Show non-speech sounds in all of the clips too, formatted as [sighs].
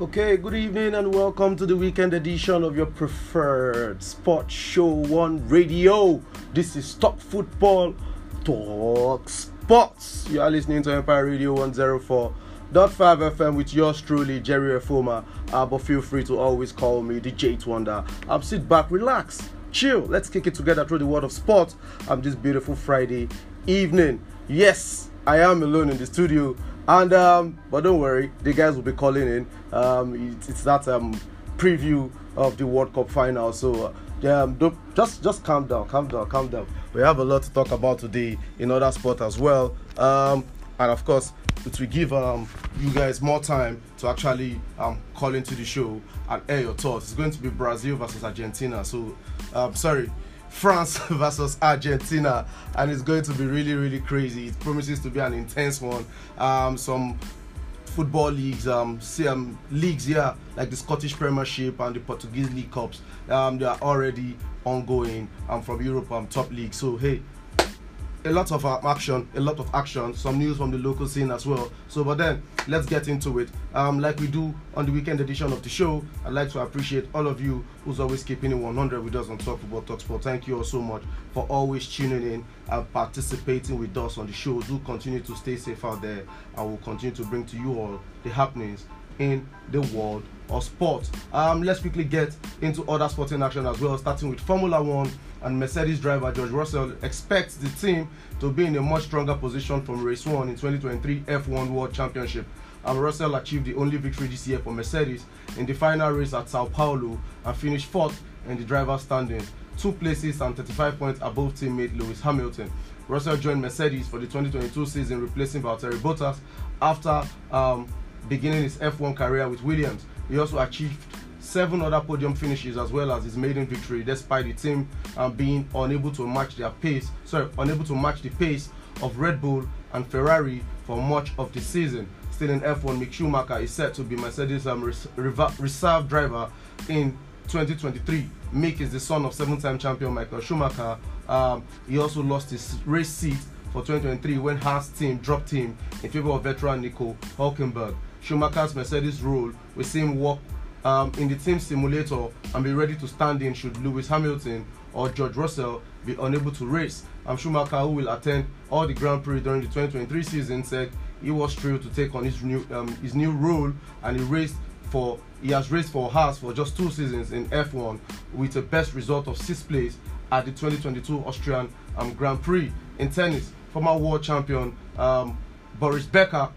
Okay, good evening and welcome to the weekend edition of your preferred sports show one radio. This is Top Football Talk Sports. You are listening to Empire Radio 104.5 FM with yours truly, Jerry Efoma. Uh, but feel free to always call me the J Wonder. Um, sit back, relax, chill. Let's kick it together through the world of sport. Um, this beautiful Friday evening. Yes, I am alone in the studio. And um, but don't worry, the guys will be calling in. Um, it's, it's that um preview of the World Cup final. So um, don't, just just calm down, calm down, calm down. We have a lot to talk about today in other sport as well. Um, and of course, it will give um you guys more time to actually um call into the show and air your thoughts. It's going to be Brazil versus Argentina. So um sorry. France [laughs] versus Argentina, and it's going to be really, really crazy. It promises to be an intense one. Um, some football leagues, um, um, leagues, yeah, like the Scottish Premiership and the Portuguese League Cups, um, they are already ongoing. um, from Europe, um, top league. So hey, a lot of uh, action, a lot of action, some news from the local scene as well. So, but then let's get into it. Um, like we do on the weekend edition of the show, I'd like to appreciate all of you who's always keeping it 100 with us on Talk Football Talk Sport. Thank you all so much for always tuning in and participating with us on the show. Do continue to stay safe out there, and we'll continue to bring to you all the happenings in the world of sport. Um, let's quickly get into other sporting action as well, starting with Formula One and Mercedes driver George Russell expects the team to be in a much stronger position from race one in 2023 F1 World Championship. And Russell achieved the only victory this year for Mercedes in the final race at Sao Paulo and finished fourth in the driver's standings, two places and 35 points above teammate Lewis Hamilton. Russell joined Mercedes for the 2022 season, replacing Valtteri Bottas after um, beginning his F1 career with Williams. He also achieved seven other podium finishes as well as his maiden victory, despite the team um, being unable to match their pace. Sorry, unable to match the pace of Red Bull and Ferrari for much of the season. Still in F1, Mick Schumacher is set to be Mercedes' um, res- reserve driver in 2023. Mick is the son of seven-time champion Michael Schumacher. Um, he also lost his race seat for 2023 when Haas team dropped him in favor of veteran Nico Hulkenberg. Schumacher's Mercedes role will see him work um, in the team simulator and be ready to stand in should Lewis Hamilton or George Russell be unable to race. Um, Schumacher, who will attend all the Grand Prix during the 2023 season, said he was thrilled to take on his new um, his new role and he raced for he has raced for Haas for just two seasons in F1 with a best result of sixth place at the 2022 Austrian um, Grand Prix. In tennis, former world champion um, Boris Becker,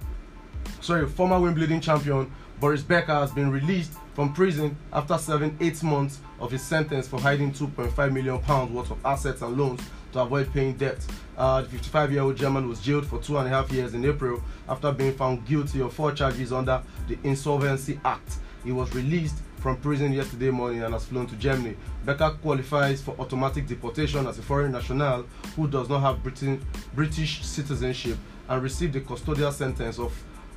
sorry, former Wimbledon champion Boris Becker has been released from prison after serving eight months of his sentence for hiding 2.5 million pounds worth of assets and loans to avoid paying debt. Uh, the 55-year-old German was jailed for two and a half years in April after being found guilty of four charges under the Insolvency Act. He was released from prison yesterday morning and has flown to Germany. Becker qualifies for automatic deportation as a foreign national who does not have Britain, British citizenship and received a custodial sentence of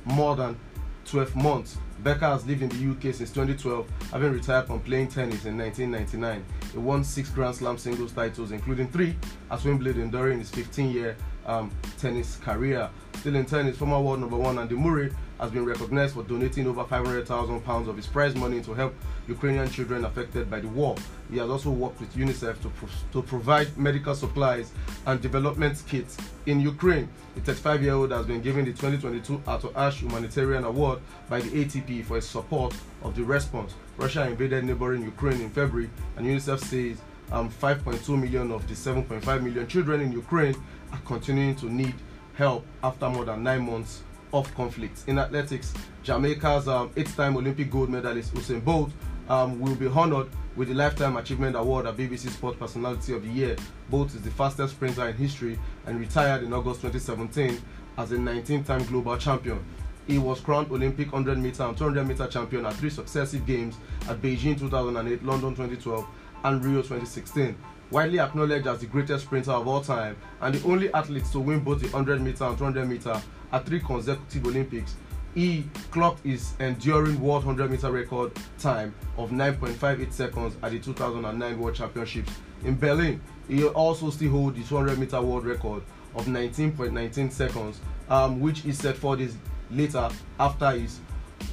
more than 12 months. Becker has lived in the UK since 2012, having retired from playing tennis in 1999. He won six Grand Slam singles titles, including three at Wimbledon during his 15 year um, tennis career. Still in tennis, former world number one Andy Murray has been recognized for donating over 500,000 pounds of his prize money to help Ukrainian children affected by the war. He has also worked with UNICEF to, pro- to provide medical supplies and development kits in Ukraine. The 35 year old has been given the 2022 Arthur Ashe Humanitarian Award by the ATP for his support of the response. Russia invaded neighboring Ukraine in February, and UNICEF says um, 5.2 million of the 7.5 million children in Ukraine are continuing to need help after more than nine months of conflict. In athletics, Jamaica's um, eight-time Olympic gold medalist Usain Bolt um, will be honored with the Lifetime Achievement Award at BBC Sport Personality of the Year. Bolt is the fastest sprinter in history and retired in August 2017 as a 19-time global champion. He was crowned Olympic 100 meter and 200 meter champion at three successive games at Beijing 2008, London 2012, and Rio 2016. Widely acknowledged as the greatest sprinter of all time and the only athlete to win both the 100 meter and 200 meter at three consecutive Olympics, he clocked his enduring world 100 meter record time of 9.58 seconds at the 2009 World Championships in Berlin. He also still holds the 200 meter world record of 19.19 seconds, um, which he set four days later after his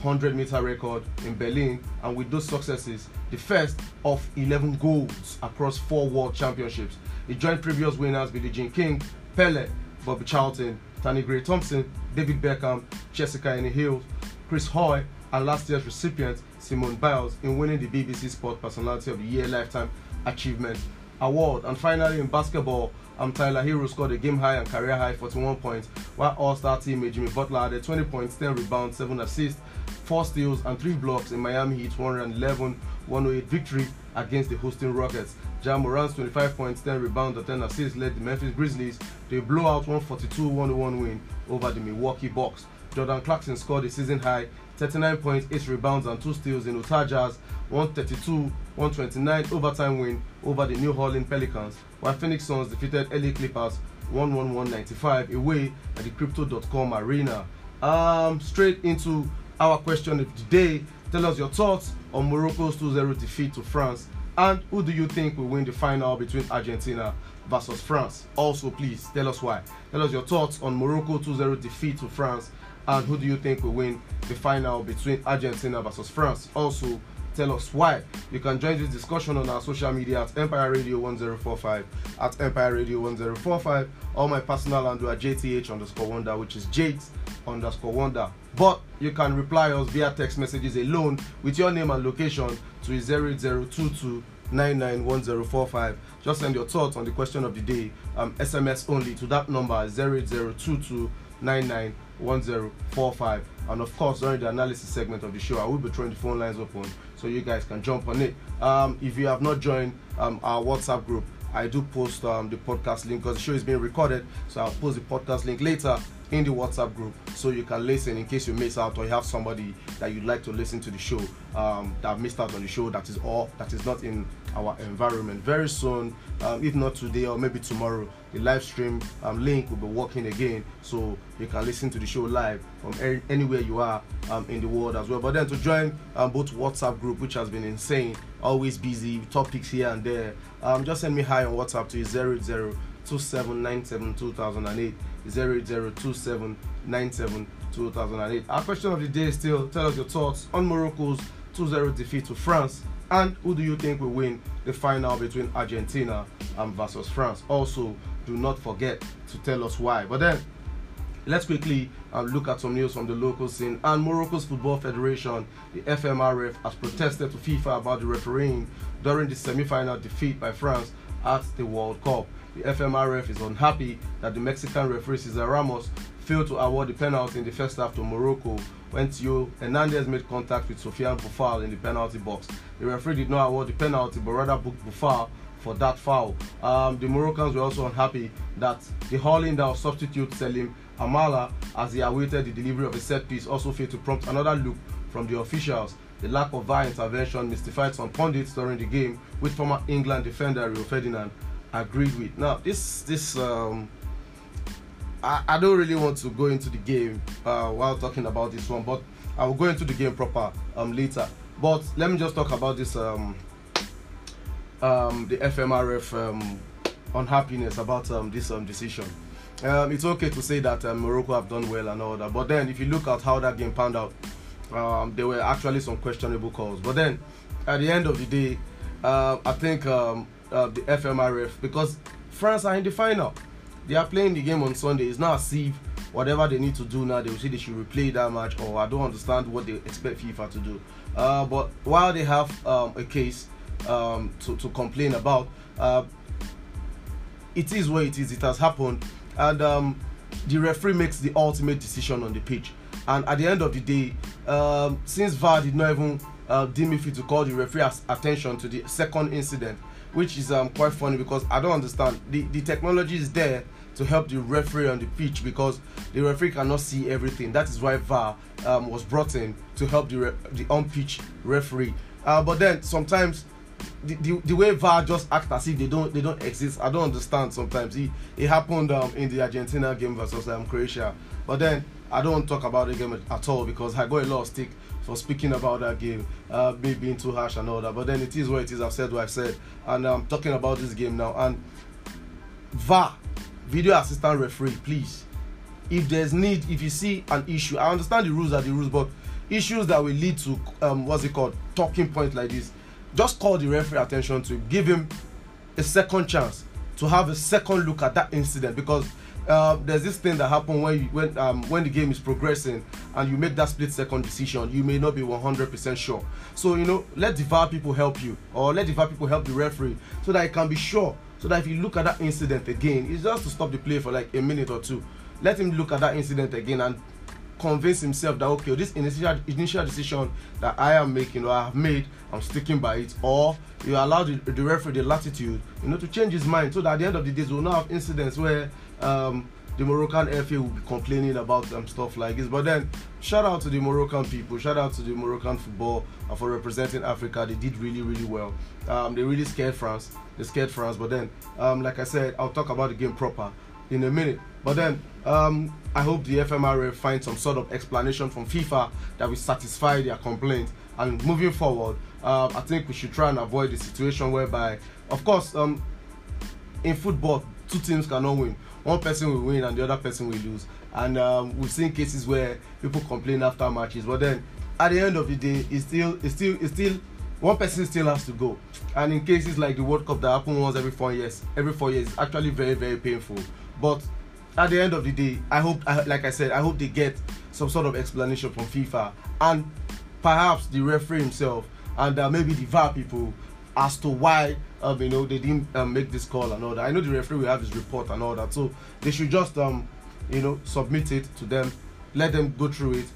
100 meter record in Berlin, and with those successes, the first of 11 golds across four world championships. He joined previous winners Billie Jean King, Pele, Bobby Charlton, Tanni Grey-Thompson, David Beckham, Jessica Ennis-Hill, Chris Hoy, and last year's recipient Simone Biles in winning the BBC Sport Personality of the Year Lifetime Achievement Award. And finally, in basketball, um, Tyler Herro scored a game high and career high 41 points, while All Star teammate Jimmy Butler added 20 points, 10 rebounds, 7 assists, 4 steals, and 3 blocks in Miami Heat's 111 108 victory against the Houston Rockets. Ja Morant's 25 points, 10 rebounds, and 10 assists led the Memphis Grizzlies to a blowout 142 101 win over the Milwaukee Bucks. Jordan Clarkson scored a season high 39 points, 8 rebounds, and 2 steals in Utah Jazz 132 129 overtime win over the New Orleans Pelicans, while Phoenix Suns defeated LA Clippers 111.95 away at the Crypto.com arena. Um, straight into our question of the day. Tell us your thoughts on Morocco's 2-0 defeat to France, and who do you think will win the final between Argentina versus France? Also, please tell us why. Tell us your thoughts on Morocco 2-0 defeat to France, and who do you think will win the final between Argentina versus France? Also, tell us why. You can join this discussion on our social media at Empire Radio 1045, at Empire Radio 1045, or my personal handle at JTH underscore wonder, which is Jades underscore wonder. But you can reply us via text messages alone with your name and location to 0022 991045. Just send your thoughts on the question of the day. Um, SMS only to that number 0022 991045. And of course, during the analysis segment of the show, I will be throwing the phone lines open so you guys can jump on it. Um, if you have not joined um, our WhatsApp group, I do post um, the podcast link because the show is being recorded. So I'll post the podcast link later in the WhatsApp group so you can listen in case you miss out or you have somebody that you'd like to listen to the show um, that missed out on the show that is all that is not in our environment. Very soon, um, if not today or maybe tomorrow, the live stream um, link will be working again so you can listen to the show live from anywhere you are um, in the world as well. But then to join um, both WhatsApp group, which has been insane, always busy, topics here and there, um, just send me hi on WhatsApp to 00 2797 2008 0802797 2008. Our question of the day is still tell us your thoughts on Morocco's 2-0 defeat to France and who do you think will win the final between Argentina and versus France. Also, do not forget to tell us why. But then let's quickly uh, look at some news from the local scene. And Morocco's Football Federation, the FMRF, has protested to FIFA about the refereeing during the semi-final defeat by France at the World Cup. The FMRF is unhappy that the Mexican referee Cesar Ramos failed to award the penalty in the first half to Morocco when Theo Hernandez made contact with Sofiane Boufal in the penalty box. The referee did not award the penalty but rather booked Boufal for that foul. Um, the Moroccans were also unhappy that the hauling down substitute Selim Amallah as he awaited the delivery of a set piece also failed to prompt another look from the officials. The lack of VAR intervention mystified some pundits during the game, with former England defender Rio Ferdinand agreed with. Now, this this um, I, I don't really want to go into the game uh, while talking about this one, but I will go into the game proper um, later. But let me just talk about this um, um, the FMRF um, unhappiness about um, this um, decision. Um, it's okay to say that um, Morocco have done well and all that, but then if you look at how that game panned out, um, there were actually some questionable calls. But then at the end of the day, uh, I think um, uh, the FMRF because France are in the final. They are playing the game on Sunday. It's not as if whatever they need to do now, they will say they should replay that match, or I don't understand what they expect FIFA to do. Uh, but while they have um, a case um, to, to complain about, uh, it is what it is. It has happened, and um, the referee makes the ultimate decision on the pitch. And at the end of the day, um, since VAR did not even uh, deem it fit to call the referee's attention to the second incident, which is um, quite funny because I don't understand. The, the technology is there to help the referee on the pitch because the referee cannot see everything. That is why VAR um, was brought in to help the, re- the on pitch referee. Uh, but then sometimes the, the, the, way VAR just act as if they don't they don't exist. I don't understand sometimes. It, it happened um, in the Argentina game versus um, Croatia. But then I don't talk about the game at all because I got a lot of stick for speaking about that game, uh, me being too harsh and all that. But then it is what it is. I've said what I've said, and I'm talking about this game now. And VAR, video assistant referee, please. If there's need, if you see an issue, I understand the rules are the rules, but issues that will lead to um, what's it called talking points like this just call the referee attention to it give him a second chance to have a second look at that incident because uh, there's this thing that happen when you, when um, when the game is progressing and you make that split second decision you may not be 100% sure so you know let the VAR people help you or let the VAR people help the referee so that it can be sure so that if you look at that incident again it's just to stop the play for like a minute or two. Let him look at that incident again and convince himself that okay this initial initial decision that I am making or I have made I'm sticking by it. Or you allow the, the referee the latitude you know to change his mind so that at the end of the day we'll not have incidents where um, the Moroccan FA will be complaining about um, stuff like this. But then, shout out to the Moroccan people, shout out to the Moroccan football uh, for representing Africa. They did really, really well. Um, they really scared France. They scared France. But then, um, like I said, I'll talk about the game proper in a minute. But then, um, I hope the FMRF finds some sort of explanation from FIFA that will satisfy their complaint. And moving forward, uh, I think we should try and avoid the situation whereby, of course, um, in football, two teams cannot win. One person will win and the other person will lose. And um, we've seen cases where people complain after matches, but then at the end of the day, it's still, it's still, it's still one person still has to go. And in cases like the World Cup that happen once every four years, every four years, it's actually very, very painful. But at the end of the day, I hope, like I said, I hope they get some sort of explanation from FIFA and perhaps the referee himself and uh, maybe the VAR people as to why um, you know they didn't um, make this call and all that. I know the referee will have his report and all that, so they should just um, you know submit it to them, let them go through it.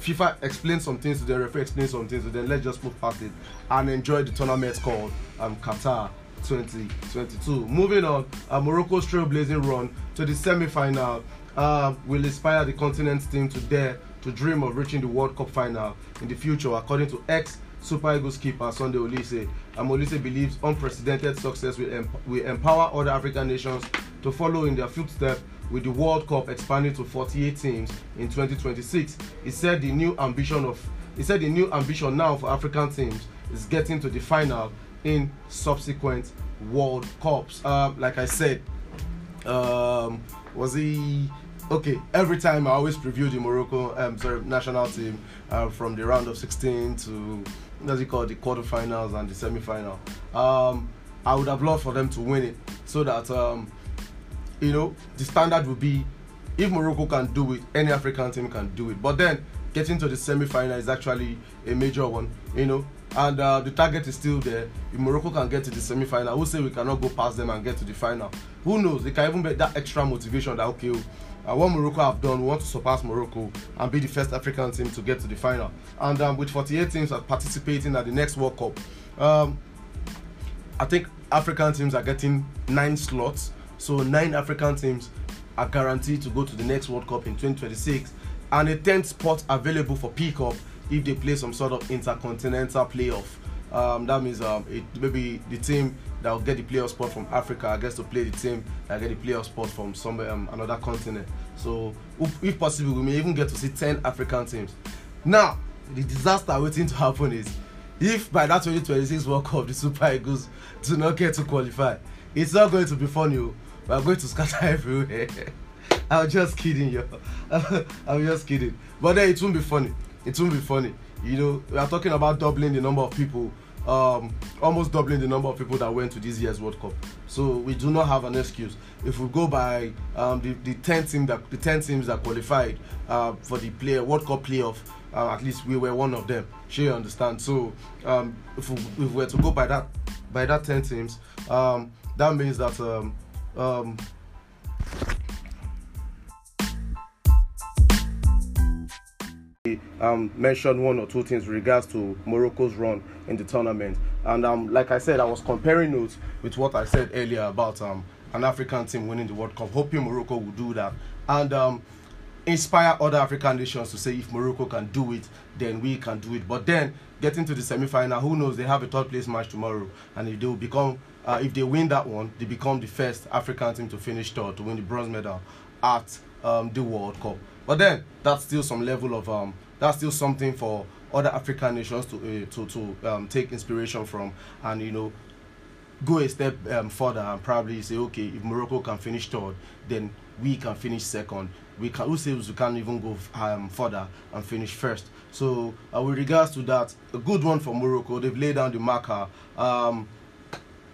FIFA explain some things to them, referee explain some things to them. Let's just move past it and enjoy the tournament called um, Qatar 2022. Moving on, uh, Morocco's trailblazing run to the semi-final uh, will inspire the continent's team to dare to dream of reaching the World Cup final in the future, according to ex Super Eagles keeper Sunday Oliseh. And Oliseh believes unprecedented success will, will empower other African nations to follow in their footsteps with the World Cup expanding to 48 teams in 2026. He said the new ambition of he said the new ambition now for African teams is getting to the final in subsequent World Cups. Um, like I said, um, was he okay? Every time I always preview the Morocco um, sorry, national team uh, from the round of 16 to what's it called the quarterfinals and the semi-final. Um, I would have loved for them to win it so that um, you know the standard would be if Morocco can do it, any African team can do it. But then getting to the semi-final is actually a major one, you know. And uh, the target is still there. If Morocco can get to the semi-final, who say we cannot go past them and get to the final? Who knows? They can even get that extra motivation that okay, uh, what Morocco have done, we want to surpass Morocco and be the first African team to get to the final. And um, with 48 teams participating at the next World Cup, um, I think African teams are getting nine slots. So nine African teams are guaranteed to go to the next World Cup in 2026, and a 10th spot available for pick-up if they play some sort of intercontinental playoff. Um, that means um, it, maybe the team that will get the playoff spot from Africa gets to play the team that get the playoff spot from somewhere um, another continent. So, if, possible, we may even get to see 10 African teams. Now, the disaster waiting to happen is if by that 2026 World Cup the Super Eagles do not get to qualify, it's not going to be funny. We are going to scatter [laughs] everywhere. [laughs] I'm just kidding, yo. [laughs] I'm just kidding. But then it won't be funny. It won't be funny. You know, we are talking about doubling the number of people, um, almost doubling the number of people that went to this year's World Cup. So we do not have an excuse. If we go by um, the, the 10 team that the 10 teams that qualified uh, for the player World Cup playoff, uh, at least we were one of them. Sure, you understand. So um, if, we, if we were to go by that by that 10 teams, um, that means that um, mention one or two things with regards to Morocco's run in the tournament. And um, like I said, I was comparing notes with what I said earlier about um, an African team winning the World Cup, hoping Morocco will do that. And um, inspire other African nations to say if Morocco can do it, then we can do it. But then getting to the semi-final, who knows? They have a third place match tomorrow, and if they become, uh, if they win that one, they become the first African team to finish third to win the bronze medal at um, the World Cup. But then that's still some level of um, that's still something for other African nations to uh, to to um, take inspiration from, and you know go a step um, further and probably say, okay, if Morocco can finish third, then we can finish second. We can. Who says we can't even go um, further and finish first? So, uh, with regards to that, a good one for Morocco. They've laid down the marker. Um,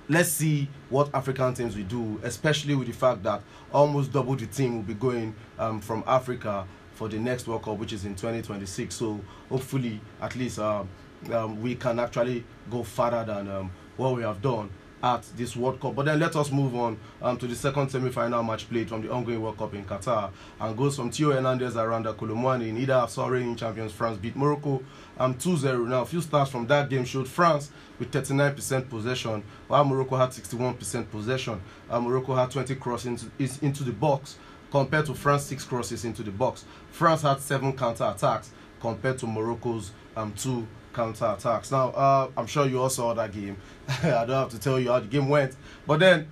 let's see what African teams will do, especially with the fact that almost double the team will be going um, from Africa for the next World Cup, which is in 2026. So hopefully, at least uh, um, we can actually go further than um, what we have done at this World Cup. But then let us move on um, to the second semi-final match played from the ongoing World Cup in Qatar and goes from Theo Hernandez around Kolo Muani in either of reigning champions France beat Morocco um, 2-0. Now, a few stats from that game showed France with 39% possession, while Morocco had 61% possession. Uh, Morocco had 20 crosses into, into the box compared to France 6 crosses into the box. France had 7 counter-attacks compared to Morocco's um, 2 counter attacks. Now, uh, I'm sure you all saw that game. [laughs] I don't have to tell you how the game went. But then,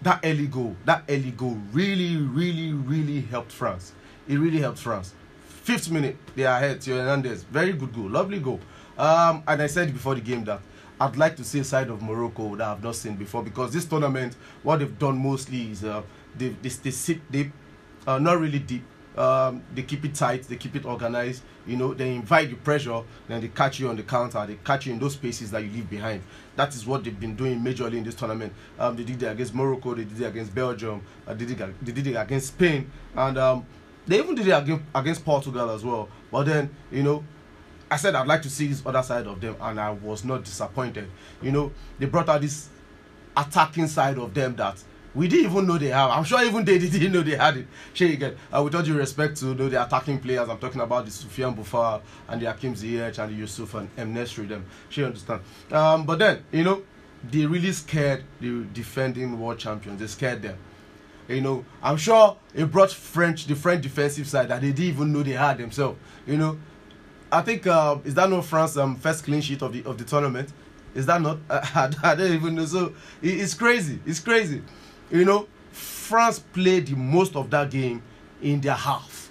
that early goal, that early goal really, really, really helped France. It really helped France. Fifth minute, they are ahead. Theo Hernandez, very good goal, lovely goal. Um, and I said before the game that I'd like to see a side of Morocco that I've not seen before because this tournament, what they've done mostly is uh, they, they, they sit, they are not really deep um, they keep it tight, they keep it organized. You know, they invite the pressure, then they catch you on the counter, they catch you in those spaces that you leave behind. That is what they've been doing majorly in this tournament. Um, they did it against Morocco, they did it against Belgium, uh, they, did it, they did it against Spain, and um, they even did it against, against Portugal as well. But then, you know, I said I'd like to see this other side of them, and I was not disappointed. You know, they brought out this attacking side of them that we didn't even know they have. I'm sure even they [laughs] didn't know they had it. You get. Uh, with all due respect to you know, the attacking players, I'm talking about the Soufiane Boufal and the Hakim Ziyech and the Yusuf and M. Nesri, them. You understand. Um, but then, you know, they really scared the defending world champions. They scared them. You know, I'm sure it brought French, the French defensive side that they didn't even know they had themselves. You know, I think uh, is that not France um, first clean sheet of the of the tournament? Is that not? I, [laughs] I don't even know. So it, it's crazy. It's crazy. You know, France played the most of that game in their half.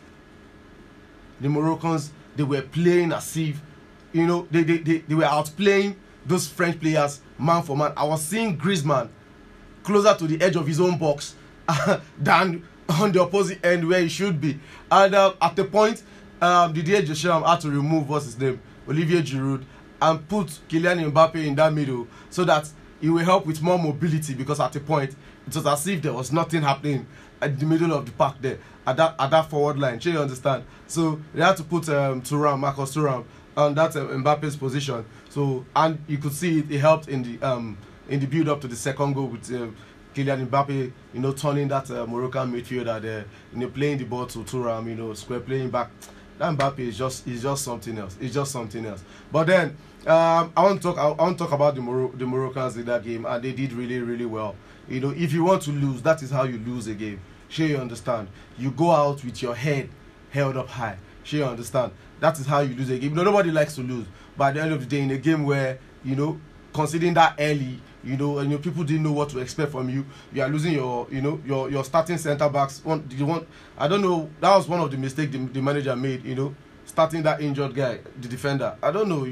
The Moroccans, they were playing as if, you know, they, they, they, they were outplaying those French players man for man. I was seeing Griezmann closer to the edge of his own box [laughs] than on the opposite end where he should be. And uh, at the point, um, Didier Deschamps had to remove what's his name, Olivier Giroud, and put Kylian Mbappe in that middle so that it will help with more mobility because at a point it was as if there was nothing happening at the middle of the park there at that at that forward line. Do you understand? So they had to put um, Thuram, Marcus Thuram, on that um, Mbappe's position. So and you could see it, it helped in the um in the build up to the second goal with. Um, Kylian Mbappe, you know, turning that uh, Moroccan midfielder there, you know, playing the ball to Thuram, you know, square playing back. That Mbappe is just is just something else. It's just something else. But then um, I want to talk. I, want to talk about the Moro- the Moroccans in that game, and they did really really well. You know, if you want to lose, that is how you lose a game. Sure, you understand. You go out with your head held up high. Sure, you understand. That is how you lose a game. You know, nobody likes to lose, but at the end of the day, in a game where you know, considering that early, you know, and your people didn't know what to expect from you. You are losing your, you know, your your starting centre backs. One, did you want? I don't know. That was one of the mistakes the, the manager made. You know, starting that injured guy, the defender. I don't know.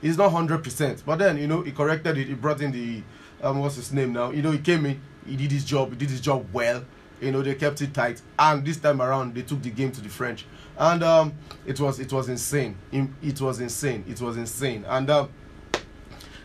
he's not hundred percent, but then you know he corrected it. He brought in the um, what's his name now? You know, he came in, he did his job, he did his job well. You know, they kept it tight, and this time around they took the game to the French, and um, it was it was insane. It was insane. It was insane, and um,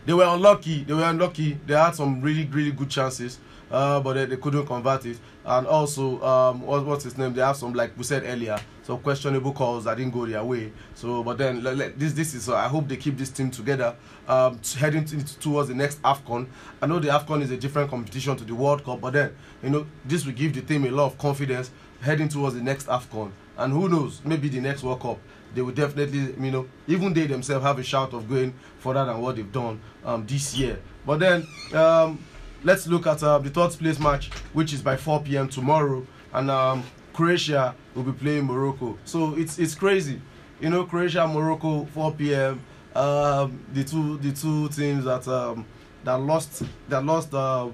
they were unlucky. They were unlucky. They had some really really good chances uh, but they, they, couldn't convert it. And also, um, what, what's his name? They have some, like we said earlier, some questionable calls that didn't go their way. So, but then this this is. Uh, I hope they keep this team together, um, heading to, towards the next Afcon. I know the Afcon is a different competition to the World Cup, but then you know this will give the team a lot of confidence heading towards the next Afcon. And who knows, maybe the next World Cup they will definitely, you know, even they themselves have a shout of going further than what they've done um, this year. But then, um, let's look at uh, the third place match, which is by 4 p.m. tomorrow, and um, Croatia will be playing Morocco. So it's it's crazy, you know, Croatia, Morocco, 4 p.m. Um, the two the two teams that um, that lost that lost uh,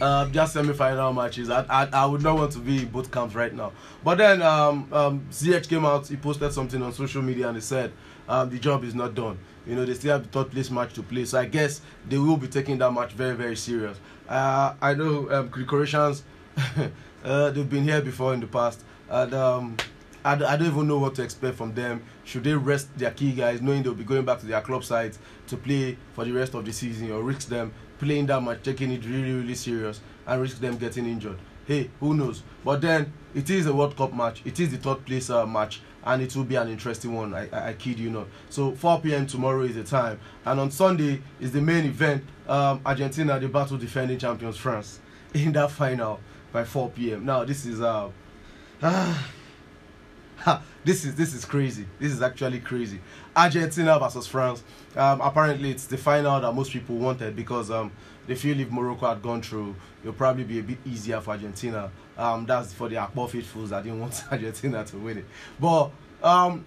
uh, their semi-final matches. I, I I would not want to be in both camps right now. But then um, um, ZH came out, he posted something on social media and he said um, the job is not done. You know, they still have the third place match to play. So I guess they will be taking that match very, very serious. Uh, I know um, the Croatians, [laughs] uh, they've been here before in the past. And um, I, I don't even know what to expect from them. Should they rest their key guys, knowing they'll be going back to their club sites to play for the rest of the season, or risk them playing that match, taking it really, really serious, and risk them getting injured? Hey, who knows? But then it is a World Cup match. It is the third place uh, match, and it will be an interesting one. I, I, I, kid you not. So 4 p.m. tomorrow is the time, and on Sunday is the main event. Um, Argentina, the battle defending champions France, [laughs] in that final by 4 p.m. Now this is uh, [sighs] ah, this is this is crazy. This is actually crazy. Argentina versus France. Um, apparently, it's the final that most people wanted because um, they feel if Morocco had gone through, it'll probably be a bit easier for Argentina. Um, that's for the Akpo faithfuls that didn't want Argentina [laughs] to win it. But um,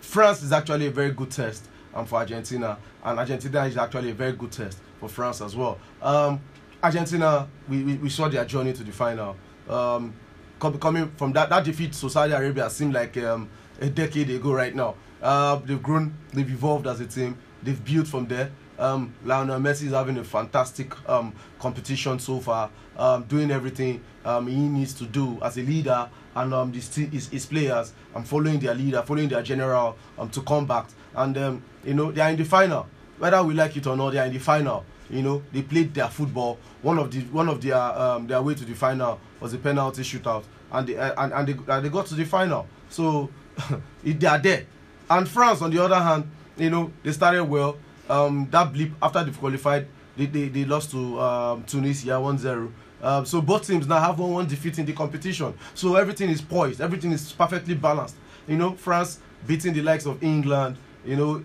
France is actually a very good test um, for Argentina, and Argentina is actually a very good test for France as well. Um, Argentina, we, we, we saw their journey to the final. Um, coming from that that defeat to Saudi Arabia seemed like um, a decade ago right now. Uh, they've grown, they've evolved as a team, they've built from there. Um, Lionel Messi is having a fantastic um, competition so far, um, doing everything um, he needs to do as a leader, and um, this his, his players um, following their leader, following their general um, to come back. And um, you know they are in the final, whether we like it or not, they are in the final. You know they played their football. One of the one of their um, their way to the final was a penalty shootout, and they uh, and, and they, uh, they got to the final. So [laughs] they are there. And France, on the other hand, you know they started well. Um, that blip after they've qualified, they, they, they lost to um, Tunisia 1-0. Um, so both teams now have one one defeat in the competition. So everything is poised, everything is perfectly balanced. You know, France beating the likes of England. You know,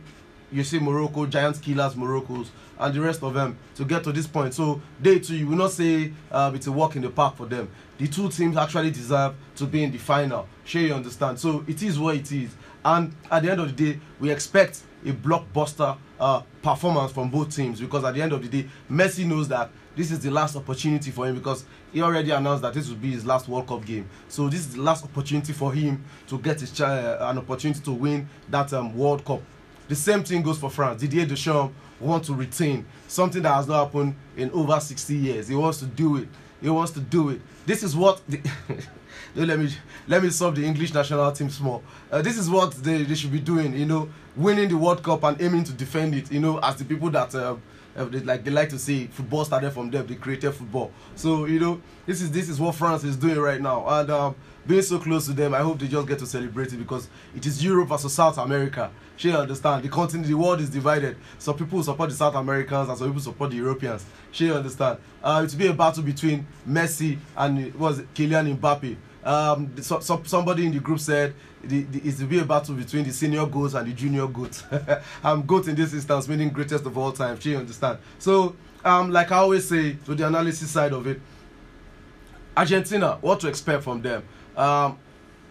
you see Morocco, giant killers, Morocco's, and the rest of them to get to this point. So they too, you will not say uh, it's a walk in the park for them. The two teams actually deserve to be in the final. Sure, you understand. So it is what it is. And at the end of the day, we expect a blockbuster uh, performance from both teams because at the end of the day, Messi knows that this is the last opportunity for him because he already announced that this will be his last World Cup game. So this is the last opportunity for him to get his uh, an opportunity to win that um, World Cup. The same thing goes for France. Didier Deschamps wants to retain something that has not happened in over 60 years. He wants to do it. He wants to do it. This is what. The [laughs] let me let me solve the English national team small. Uh, this is what they, they should be doing. You know, winning the World Cup and aiming to defend it. You know, as the people that. Uh, they, like they like to say football started from them they created football. So you know this is this is what france is doing right now. And um, being so close to them i hope they just get to celebrate it because it is europe versus south america. She understand. The continent the world is divided. Some people support the south americans and some people support the europeans. She understand. Uh, it will be a battle between messi and was Kylian Mbappe um, so, so, somebody in the group said the, the, it's to be a battle between the senior goats and the junior goats. [laughs] I'm goat in this instance, meaning greatest of all time. She understand. So, um, like I always say, to the analysis side of it, Argentina, what to expect from them? Um,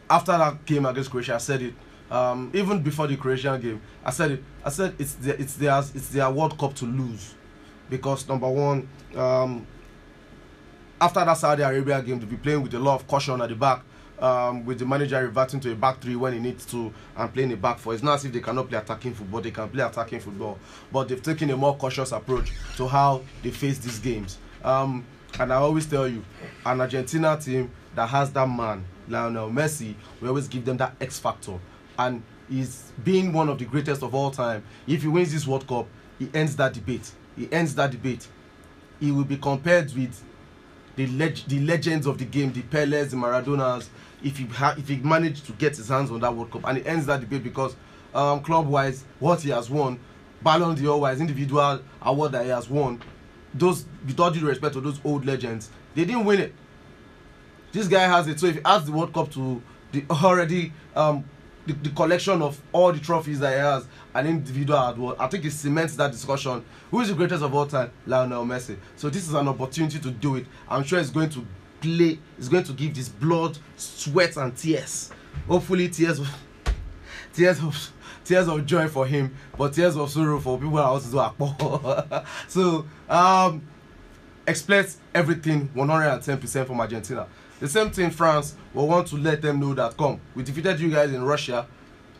after that game against Croatia, I said it. Um, even before the Croatian game, I said it. I said it's their, it's theirs, it's their World Cup to lose, because number one, um, after that Saudi Arabia game, to be playing with a lot of caution at the back, um, with the manager reverting to a back three when he needs to and playing a back four. It's not as if they cannot play attacking football, they can play attacking football, but they've taken a more cautious approach to how they face these games. Um, and I always tell you, an Argentina team that has that man, Lionel Messi, we always give them that X factor. And he's being one of the greatest of all time. If he wins this World Cup, he ends that debate. He ends that debate. He will be compared with the leg- the legends of the game, the Peles, the Maradonas, if he ha- if he managed to get his hands on that World Cup, and it ends that debate because um, club wise, what he has won, Ballon d'Or wise, individual award that he has won, those with all due respect to those old legends, they didn't win it. This guy has it. So if he adds the World Cup to the already um, the, the collection of all the trophies that he has, an individual award, I think it cements that discussion. Who is the greatest of all time? Lionel Messi. So this is an opportunity to do it. I'm sure it's going to play, it's going to give this blood, sweat, and tears. Hopefully, tears of [laughs] tears of tears of joy for him, but tears of sorrow for people that also do Akpo. so um expect everything 110% from Argentina. The same thing France will want to let them know that come, we defeated you guys in Russia.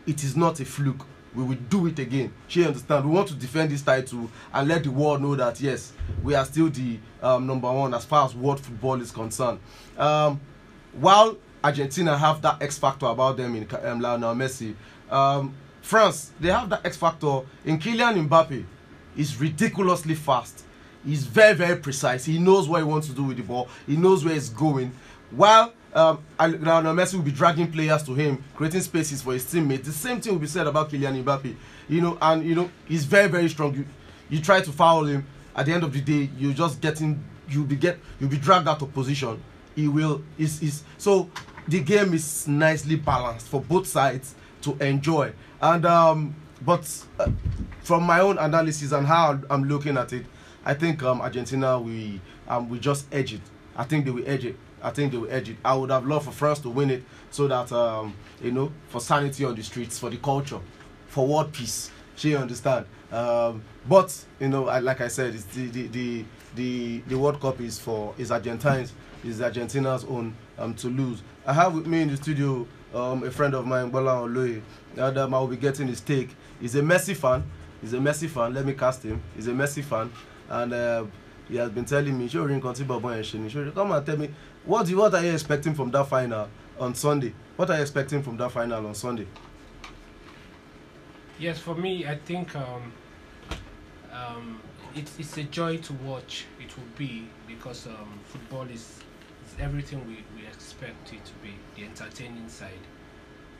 It is not a fluke. we will do it again. She understand. We want to defend this title and let the world know that yes, we are still the um, number one as far as world football is concerned. Um, while Argentina have that X factor about them in um, Lionel Messi, um, France they have that X factor in Kylian Mbappe. He's ridiculously fast. He's very very precise. He knows what he wants to do with the ball. He knows where it's going. While um, Lionel Messi will be dragging players to him, creating spaces for his teammates. The same thing will be said about Kylian Mbappe. You know, and you know he's very very strong. You, you try to foul him. At the end of the day, you're just getting you'll be get you'll be dragged out of position. He will is is so the game is nicely balanced for both sides to enjoy. And um, but uh, from my own analysis and how I'm looking at it, I think um, Argentina we um, we just edge it. I think they will edge it. I think they will edge it. I would have loved for France to win it so that um, you know for sanity on the streets, for the culture, for world peace. She understand. Um, but you know, I, like I said, it's the, the the the the World Cup is for is Argentines is Argentina's own um, to lose. I have with me in the studio um, a friend of mine, Bola Oloye, and um, I will be getting his take. He's a Messi fan. He's a Messi fan. Let me cast him. He's a Messi fan, and uh, he has been telling me, "Sure, come and tell me what do, what are you expecting from that final on Sunday? What are you expecting from that final on Sunday?" Yes, for me, I think um, um, it's it's a joy to watch. It will be because um, football is, is everything we, we expect it to be the entertaining side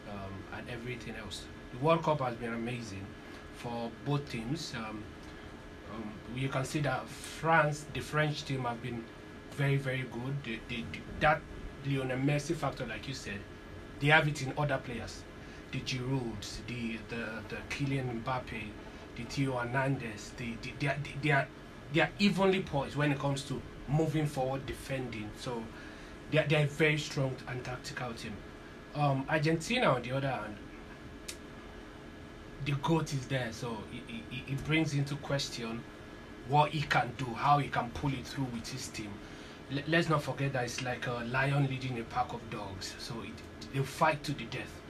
um, and everything else. The World Cup has been amazing for both teams. You can see that France, the French team, have been very, very good. That Lionel Messi factor, like you said, they have it in other players. The Giroud, the the the Kylian Mbappe, the Theo Hernandez. They, they, they, are, they are they are evenly poised when it comes to moving forward, defending. So they are, they are a very strong and tactical team. Um, Argentina, on the other hand, the goat is there, so it, it, it brings into question what he can do, how he can pull it through with his team. L- let's not forget that it's like a lion leading a pack of dogs, so it, they fight to the death.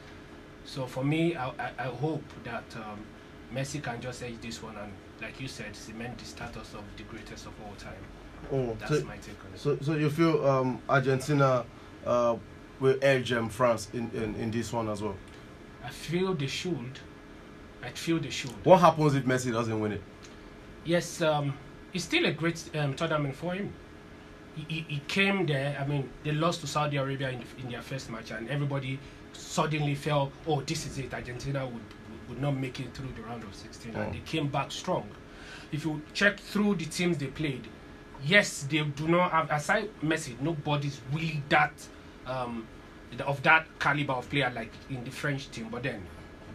So for me, I, I, I hope that um, Messi can just edge this one and, like you said, cement the status of the greatest of all time. Oh, That's so, my take on it. So, so you feel um, Argentina uh, will edge um, France in, in, in this one as well? I feel they should. I feel they should. What happens if Messi doesn't win it? Yes, um, it's still a great um, tournament for him. He, he, he, came there. I mean, they lost to Saudi Arabia in, in their first match, and everybody suddenly felt, "Oh, this is it. Argentina would would not make it through the round of 16, oh. and they came back strong." If you check through the teams they played, yes, they do not have aside Messi, nobody's really that um, of that caliber of player like in the French team. But then,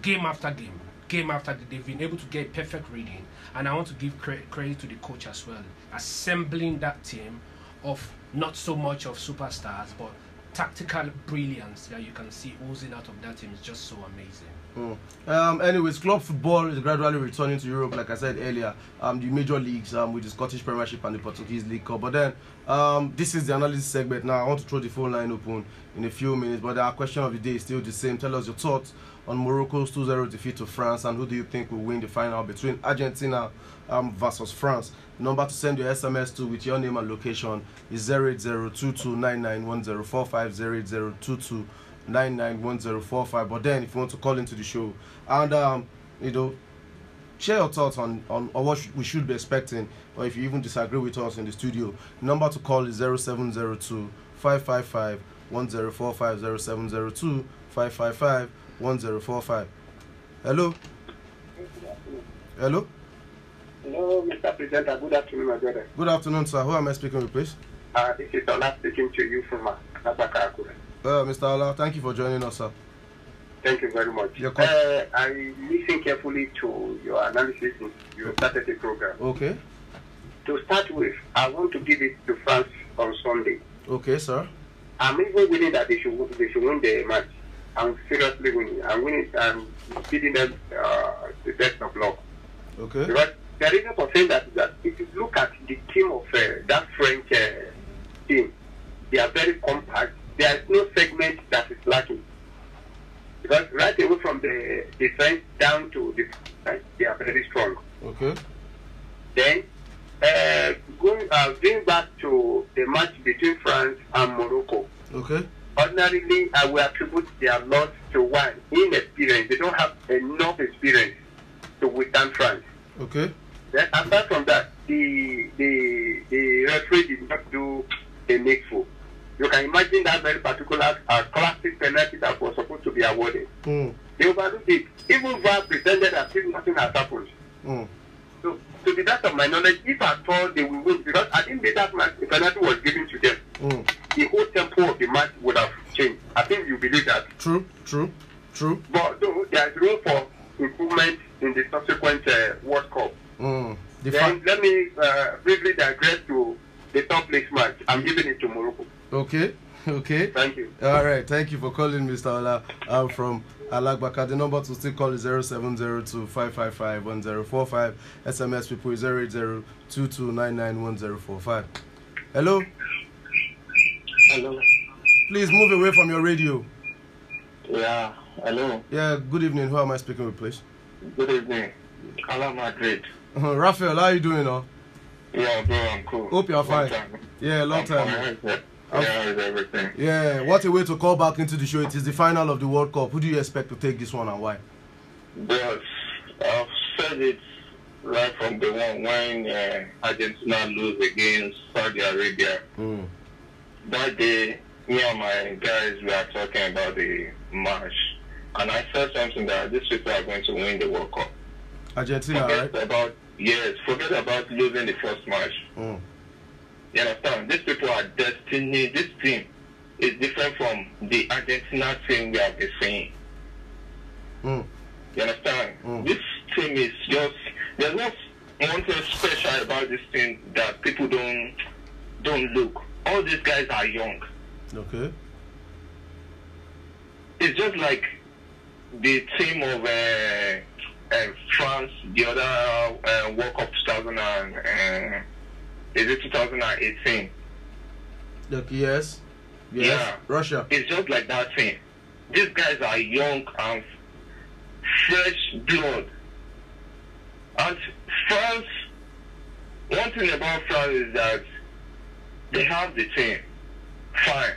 game after game, game after they've been able to get perfect reading. And I want to give cre- credit to the coach as well, assembling that team of not so much of superstars, but tactical brilliance that you can see oozing out of that team is just so amazing. Mm. Um, anyways, club football is gradually returning to Europe, like I said earlier. Um, the major leagues um, with the Scottish Premiership and the Portuguese League Cup. But then, um, this is the analysis segment. Now, I want to throw the phone line open in a few minutes. But our question of the day is still the same. Tell us your thoughts on Morocco's 2 0 defeat to France and who do you think will win the final between Argentina um, versus France. Number to send your SMS to with your name and location is 08022991045 08022991045. But then, if you want to call into the show and um, you know, share your thoughts on, on, on what we should be expecting, or if you even disagree with us in the studio, number to call is 0702 555 1045 0702 555 1045. Hello? Hello? Hello, Mr. Presenter. Good afternoon, my brother. Good afternoon, sir. Who am I speaking with, please? Uh, this is Ola speaking to you from uh, Nasaka, uh, Mr. Ola, thank you for joining us, sir. Thank you very much. Uh, I listened carefully to your analysis. You started the program. Okay. To start with, I want to give it to France on Sunday. Okay, sir. I'm even willing that they should they should win the match. I'm seriously winning. I'm winning. I'm feeding them uh, the best of luck. Okay. Because the reason for saying that is that if you look at the team of uh, that French uh, team, they are very compact. There is no segment that is lacking. Because right away from the defense down to the right, they are very strong. Okay. Then, uh, going, uh, going back to the match between France and Morocco, Okay. Ordinarily I will attribute their loss to one inexperience. They don't have enough experience to withstand France. Okay. Then apart from that, the the the referee did not do the needful. You can imagine that very particular uh, classic penalty that was supposed to be awarded. Mm. They overlooked it. Even VAR pretended as if nothing has happened. Mm. So, to the best of my knowledge, if at all they will win, because I think that match, the penalty was given to them, Mm. the whole tempo of the match would have changed. I think you believe that. True. True. True. But there is room for improvement in the subsequent uh, World Cup. Mm. The Then fa- let me uh, briefly digress to the top place match. I'm giving it to Morocco. okay. [laughs] Okay. Thank you. All right. Thank you for calling, Mr. Ola. I'm from Alagbaka. The number to still call is 0702 555 1045. SMS people is 080 2299 1045. Hello. Hello. Please move away from your radio. Yeah. Hello. Yeah. Good evening. Who am I speaking with, please? Good evening. Ala Madrid. [laughs] Raphael, how are you doing now? Yeah, bro, I'm cool. Hope you're fine. Yeah, long I'm time. Fine. Yeah, I'm- yeah, how's everything? Yeah, what a way to call back into the show. It is the final of the World Cup. Who do you expect to take this one and why? I've said it right from the one when uh, Argentina lose against Saudi Arabia. Mm. That day, me and my guys were talking about the match, and I said something that these people are going to win the World Cup. Argentina, Forget right? about yes, forget about losing the first match. Mm. You understand? These people are destiny. This team is different from the Argentina team we have been seeing. Mm. You understand? Mm. This team is just there's not one thing special about this team that people don't don't look. All these guys are young. Okay. It's just like the team of uh, uh, France, the other uh, World Cup 2000 and uh, is it 2018? Look, yes. Yes. Yeah. Russia. It's just like that thing. These guys are young and fresh blood. And France, one thing about France is that they have the team, fine.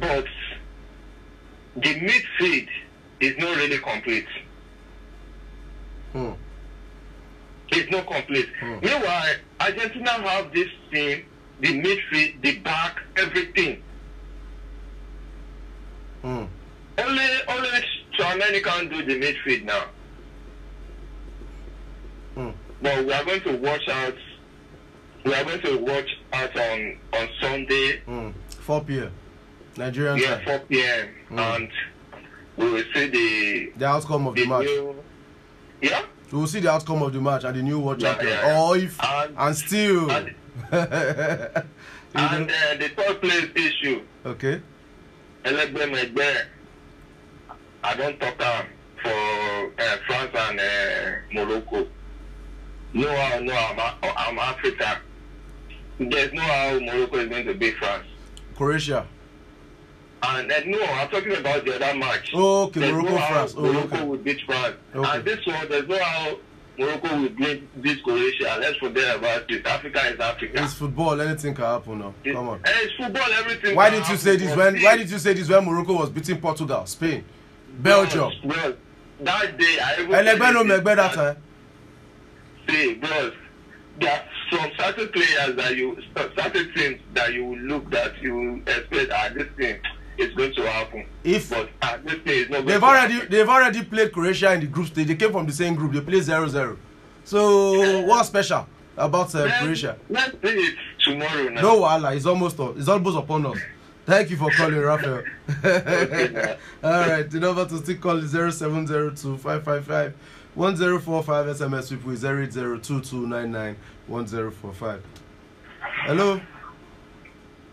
But the midfield is not really complete. Mm. It's not complete. Hmm. Meanwhile, Argentina have this team, the midfield, the back, everything. Mm. Only only Chouameni can do the midfield now. Mm. But we are going to watch out. We are going to watch out on on Sunday, Mm. 4 p.m. Nigerian yeah, time. 4 p.m. Mm. and we will see the The outcome of the the match. new. Yeah, We will see the outcome of the match and the new world Yeah, champion. yeah, yeah. Or if and and still. and, [laughs] and uh, the third place issue. okay. Elegbemegbe. I don't talk am for uh, France and uh, Morocco. No how, no I'm, I'm Africa. There's no how Morocco is going to beat France. Croatia. And uh, no, I'm talking about the other match. Oh, okay, there's Morocco, no France. Oh, Morocco okay. will beat France. Okay. And this one, there's no how Morocco will beat, beat Croatia. Let's forget about it. Africa is Africa. It's football. Anything can happen now. It- Come on. eh, It's football, everything. Why didn't you say this when? Why did you say this when Morocco was beating Portugal, Spain, Belgium? Bros, bros, that day, I even. Ẹlẹgbẹ́ ló mẹgbẹ́ that time. See, bros, there are some certain players that you, certain things that you look that you expect ah this thing is going to happen. If But this thing is not they've already they've already played Croatia in the group stage. They came from the same group. They played 0-0. So what's special about uh, Let's- Croatia? Let's see it tomorrow now. No wahala. It's almost it's almost upon us. Thank you for calling, Raphael. Okay, [laughs] All right, the number to still call is 0702 555 1045 SMS people is 0802299 1045. Hello.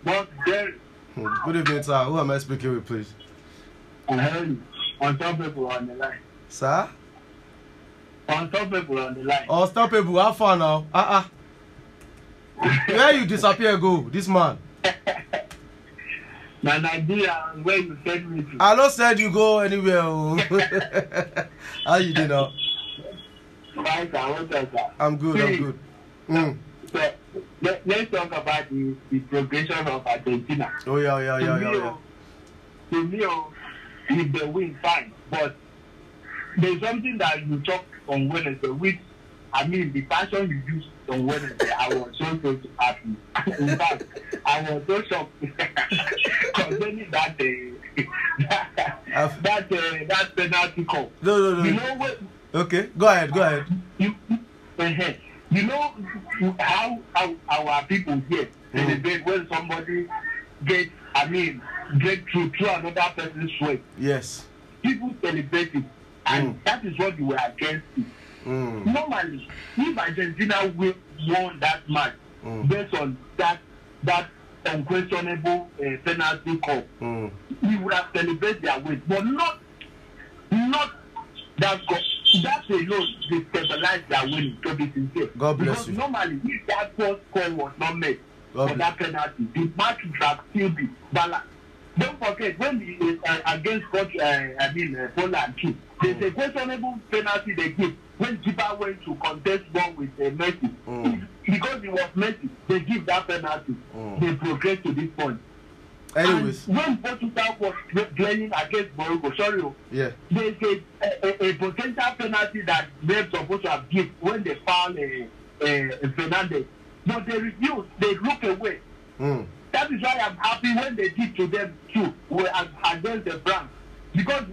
But Hmm, Good evening, sir. Who am I speaking with, please? You. on the line. Sir? On top people on the line. Unstoppable, how far now? Ah uh-uh. Where you disappear go, this man? Na Nigeria and where you send me to. I no said you go anywhere. oh. [laughs] how you dey now? Fine, sir. What's up, sir? I'm good. I'm good. Mm. So, let, let's talk about the, the progression of Argentina. Oh yeah, yeah, yeah, to yeah, me, yeah. oh, to me, oh, if they win, fine. But there's something that you talk on Wednesday, which I mean, the passion you used on Wednesday, I was so so happy. In fact, I was so shocked [laughs] concerning that uh, that I've- [laughs] that, uh, that penalty call. No, no, no. You know what? Okay, go ahead. Go ahead. you, uh you know how, how our people here Mm. celebrate when somebody get I mean get through through another person's sweat. Yes. People celebrate it, and Mm. that is what we were against it. Mm. Normally, if Argentina wi- won that match Mm. based on that that unquestionable uh, penalty call, Mm. we would have celebrated their win, but not not that go that alone dey stabilize their winning to be sincere. God bless because you. normally if that first call was not made God for that penalty the match would have still be balanced. don't forget when the uh, against coach uh, i mean uh, poland too there's a questionable penalty they give when keeper went to contest ball with uh, messi Mm. because it was messi they give that penalty Mm. they progress to this point. Anyways, And when Portugal was play- playing against Morocco, sorry, yeah. there's a, a, a potential penalty that they're supposed to have given when they found uh, uh, Fernandez. But they refused, they look away. Mm. That is why I'm happy when they did to them too, against the brand. Because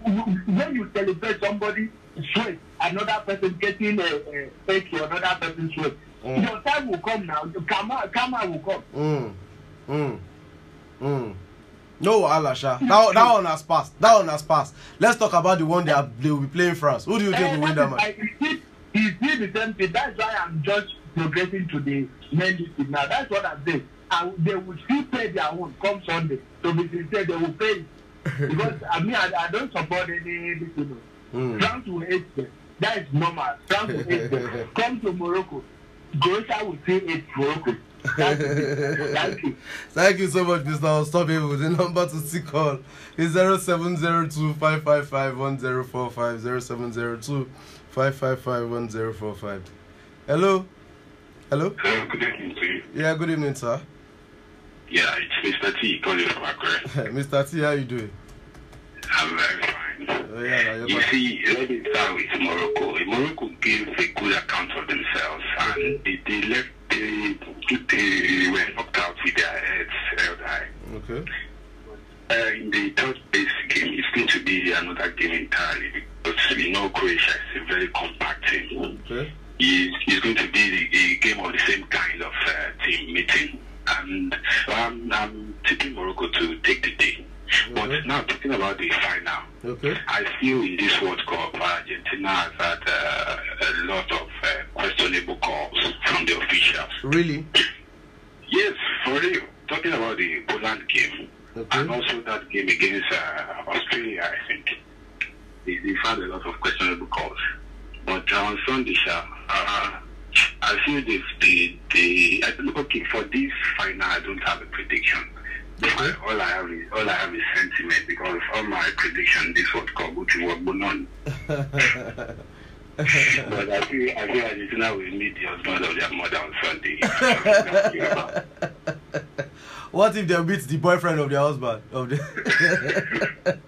when you celebrate somebody sweat, another person getting a, a, a to another person's sweat, Mm. your time will come now. Karma, karma will come. Mm. Mm. Mm. No, Alasha. That, that one has passed. That one has passed. Let's talk about the one are, they will be playing France. Who do you think will win that match? He did, he did the same thing. That's why I'm just progressing to the main list now. That's what I'm saying. And they will still pay their own come Sunday. So be sincere, they will pay it. [laughs] Because I mean, I, I don't support any this, you know. Mm. France will hate them. That is normal. France will hate them. [laughs] Come to Morocco. Croatia will still hate Morocco. Thank you. Thank you. Thank you so much, Mr. Unstoppable. The number to see call is 0702-555-1045. 0702-555-1045. Hello? Hello? Hello, good evening to you. Yeah, good evening, sir. Yeah, it's Mr. T calling from Accra. [laughs] Mr. T, how you doing? I'm very fine. Oh, yeah, no, you back. see, let me start with Morocco. Morocco gave a good account of themselves and they, they left [laughs] what if they beat the boyfriend of their husband? Of the [laughs]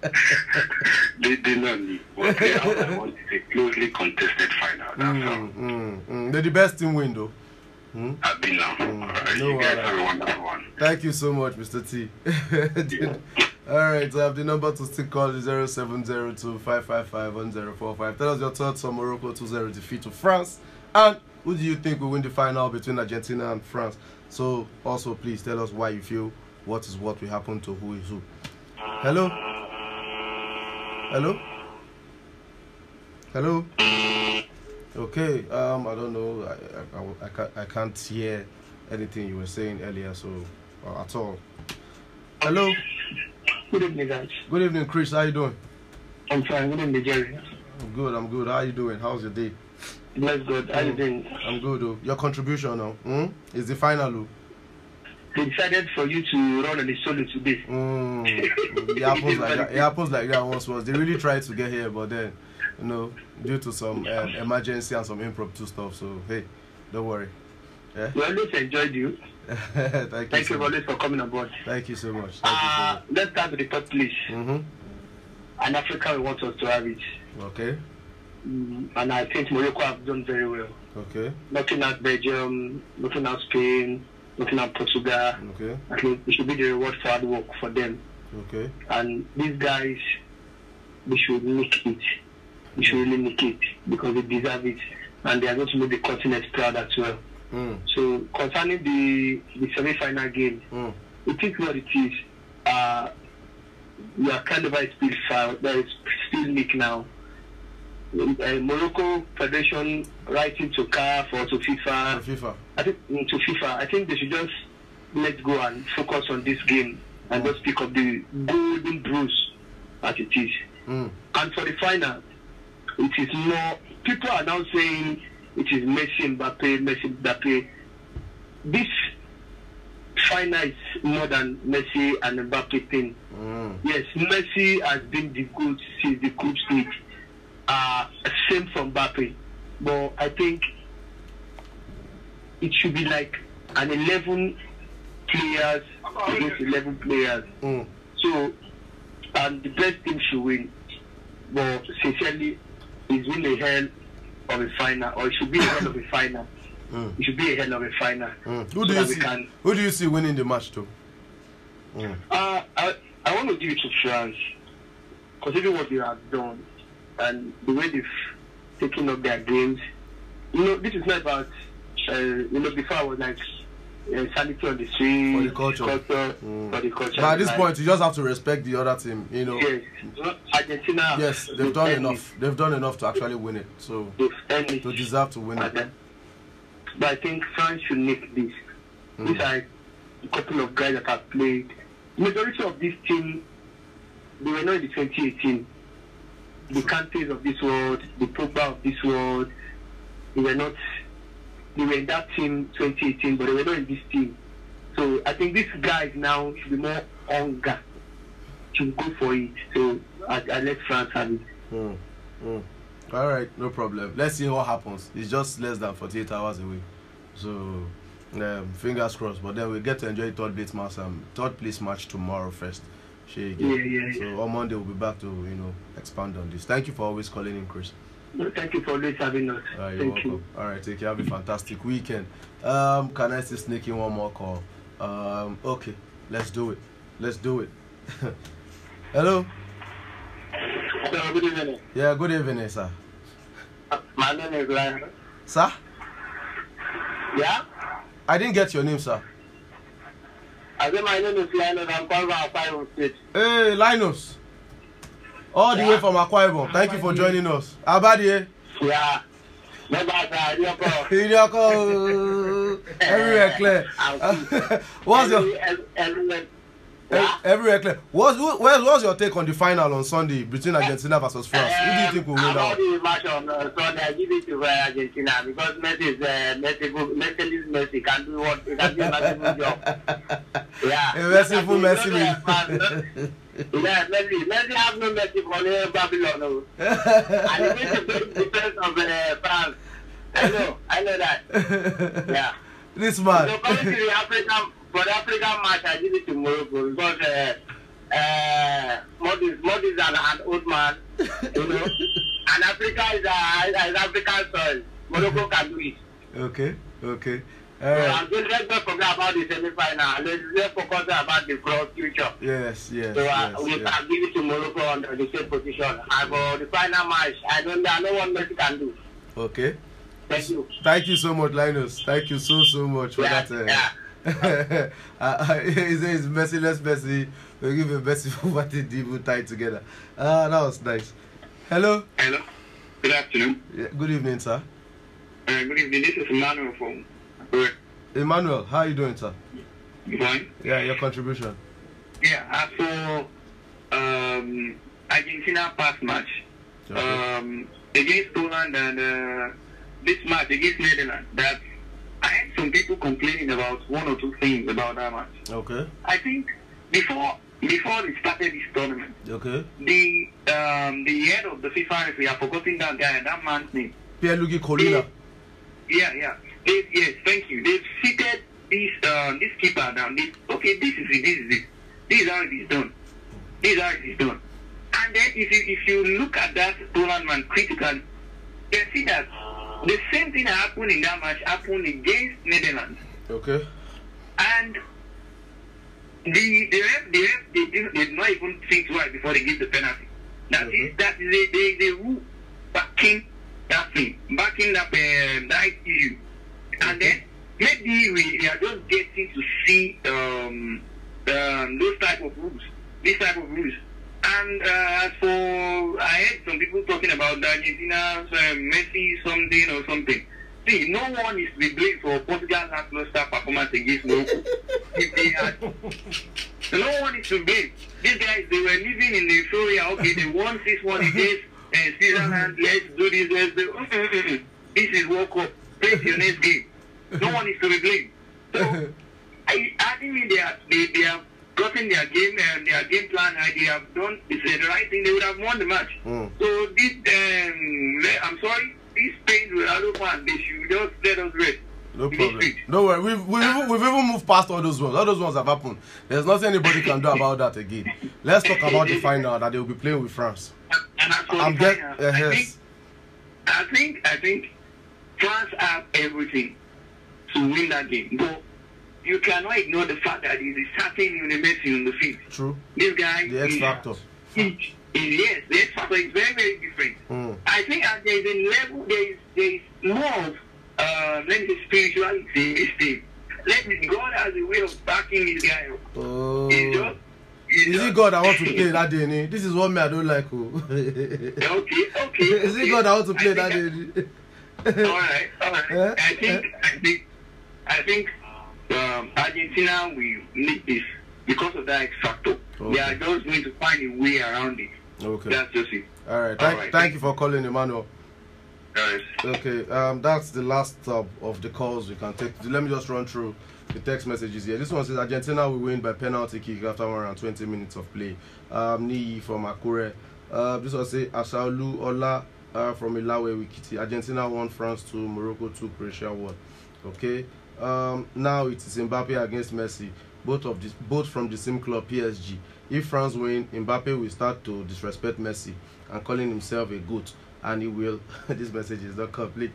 they they not me, but they want [laughs] a closely contested final. That's mm, mm, mm. They're the best team win, though. Mm? I've been now. Mm, Alright, no you guys have a wonderful one. Thank you so much, Mr. T. All right, so I have the number to still call is 0702 555 1045. Tell us your thoughts on Morocco 2 0 defeat to France. And who do you think will win the final between Argentina and France? So, also, please tell us why you feel what is what will happen to who is who. Hello? Hello? Hello? Okay, um, I don't know. I, I, I, can't, I can't hear anything you were saying earlier, so uh, at all. Hello? Good evening, guys. Good evening, Chris. How you doing? I'm fine. Good evening, Jerry. I'm good. I'm good. How you doing? How's your day? Bless God. How you doing? I'm good. Oh. Your contribution now hmm? is the final. Oh. They decided for you to run on the solo today. Mm. It [laughs] happens like that. It happens like that once was. They really tried to get here, but then you know, due to some um, emergency and some impromptu stuff. So hey, don't worry. Yeah. We always enjoyed you. [laughs] Thank you. Thank so you much. always for coming on board. Thank you so much. Thank Uh, let's start with the top please. you so much. And Africa, we want us to have it. Mm-hmm. Okay. Mm, and I think Morocco have done very well. Okay. Looking at Belgium, looking at Spain, looking at Portugal. Okay. I think it should be the reward for hard work for them. Okay. And these guys, they should make it. They should really make it because they deserve it. And they are going to make the continent proud as well. Mm. So concerning the the semi-final game, Mm. it is what it is. Uh, we are kind of a speed. There is still leak now. Uh, Morocco Federation writing to CAF or to FIFA. FIFA. I think mm, to FIFA. I think they should just let go and focus on this game and just pick up the golden bruise as it is. Mm. And for the final, it is more. People are now saying it is Messi, Mbappe, Messi, Mbappe. This final is more than Messi and Mbappe thing. Mm. Yes, Messi has been the good since the group stage. Uh, same from Mbappe. But I think it should be like an 11 players against 11 players. Mm. So, and the best team should win. But sincerely, it's been a hell of a final, or it should be a hell of a final. [coughs] Mm. It should be a hell of a final. Mm. Who do you see? can- Who do you see winning the match too? Mm. Uh, I, I want to give it to France, considering what they have done and the way they've taken up their games. You know, this is not about, uh, you know, before I was like, uh, sanity on the street, For the culture. culture Mm. for the culture. But at this point, you just have to respect the other team. You know. yes, Argentina. Yes, they've done earned enough. They've done enough to actually win it. So They've it. to deserve to win And it. then- But I think France should make this. Mm. These are a couple of guys that have played. Majority of this team, they were not in the 2018. The countries of this world, the Pogba of this world, they were not. They were in that team 2018, but they were not in this team. So I think these guys now should be more hunger to go for it. So I, I let France have it. Mm. Mm. All right, no problem. Let's see what happens. It's just less than 48 hours away. So um, fingers crossed. But then we get to enjoy third place match, um, third place match tomorrow first. Shey again. Yeah, yeah, yeah. So on Monday we'll be back to you know expand on this. Thank you for always calling in, Chris. No, thank you for always having us. Uh, you're thank welcome. you. All right, take care. Have a fantastic weekend. Um, can I still sneak in one more call? Um, okay, let's do it. Let's do it. [laughs] Hello. So, good evening. Yeah, good evening, sir. My name is Ryan. Sir, Yeah? I didn't get your name, sir. My name is Leonard. I'm calling from Akwa State. Hey, Linus. All the way from Akwa Ibom. Thank you for joining us. Abadie. Yeah. Your call. Idioko. Everywhere clear. [laughs] What's your everywhere. Yeah? everywhere clear? What's who- where's, what's your take on the final on Sunday between Argentina versus France? Who do you think will win that? the match on uh, Sunday, I give it to uh, Argentina because Messi is uh. Messi is Messi. Can do what he can do a merciful job. Yeah. A merciful Messi you know that, man, Yeah, Messi. Messi have no mercy for the Babylon. No. and he needs to break the defense of uh, France. I know. I know that. [laughs] Yeah. this So man. coming to the African, for the African match, I give it to Morocco because uh, uh, Modi Modi is an, an old man, you know, [laughs] and Africa is a is African soil. Morocco can do it. okay, okay. So All right. I'm just let's not forget about the semi-final. Let's let's focus about the cross future. Yes, yes, So uh, yes, we yes. can give it to Morocco on the same position. And for the final match, I don't I know what Messi can do. Okay. Thank you. Thank you so much, Linus. Thank you so so much for Yeah, that. Uh, yeah. [laughs] uh, he says Messi, let's Messi. We'll give a Messi [laughs] for what they did. We'll tie it together. Ah, that was nice. Hello. Hello. Good afternoon. Yeah, good evening, sir. Uh, good evening. This is Emmanuel from. Emmanuel, how are you doing, sir? Fine. Yeah, your contribution. Yeah, as for um, Argentina past match Okay. um, against Poland and uh, this match against Netherlands, that I had some people complaining about one or two things about that match. okay. I think before before they started this tournament, Okay. the um, the head of the FIFA referee, I've forgotten that guy, that man's name. Pierluigi Collina. Yeah, yeah. They, yes, thank you. They've seated this uh, this keeper down. This, okay, this is it. This is it. This is how it is done. This is how it is done. And then if you if you look at that tournament critically, you can see that the same thing that happened in that match happened against Netherlands. Okay. And the the ref, the ref they did, they did not even think twice before they give the penalty. That Okay. is that they they they rule backing that thing, backing that uh, that issue, and then maybe we, we are just getting to see um, um those type of rules, this type of rules. And uh, as for I heard some people talking about the Argentina's uh, Messi something or something. See, no one is to be blamed for Portugal's lackluster performance against Morocco. [laughs] if they had no one is to blame. These guys, they were living in the euphoria. Okay, they won this one against uh, Switzerland. Let's do this. Let's do. Mm, mm, mm. This is World Cup. Play your next game. No one is to be blamed. So, [laughs] I, I think they are they, they have gotten their game and their game plan. And they have done it's the right thing. They would have won the match. Mm. So this, um, I'm sorry, this pain with other fans. They should just let us rest. No problem. Don't worry. We've, we've, even, we've even moved past all those ones. All those ones have happened. There's nothing anybody can do about that again. Let's talk about the final that they'll be playing with France. And as for I'm the get final, uh, I think yes. I think I think France have everything to win that game. But you cannot ignore the fact that is a certain Messi on the field. True. This guy The X factor. yes, the X factor is very, very different. Mm. I think uh, there is a level, there is, there is more of, uh, let me say, spirituality in this team. Let me, God has a way of backing this guy up. Oh. He's just, Is it God I want to [laughs] play that day? This is what me I don't like. Oh. Okay, okay. [laughs] is it. God I want to play that day? [laughs] all right, all right. Eh? I think, I think, I think um, Argentina will need this because of that X factor. Okay. They are just going to find a way around it. Okay. That's just it. All right. Thank, All right. thank you for calling, Emmanuel. Guys. Okay, um, that's the last uh, of the calls we can take. Let me just run through the text messages here. This one says Argentina will win by penalty kick after around 20 minutes of play. Um, from Akure. Uh, this one say Asaolu Ola uh, from Ilawe Ekiti. Argentina won France 2, Morocco 2, Croatia 1. Okay. Um, now it is Mbappe against Messi. Both of both from the same club, PSG. If France win, Mbappe will start to disrespect Messi and calling himself a goat, and he will. [laughs] this message is not complete.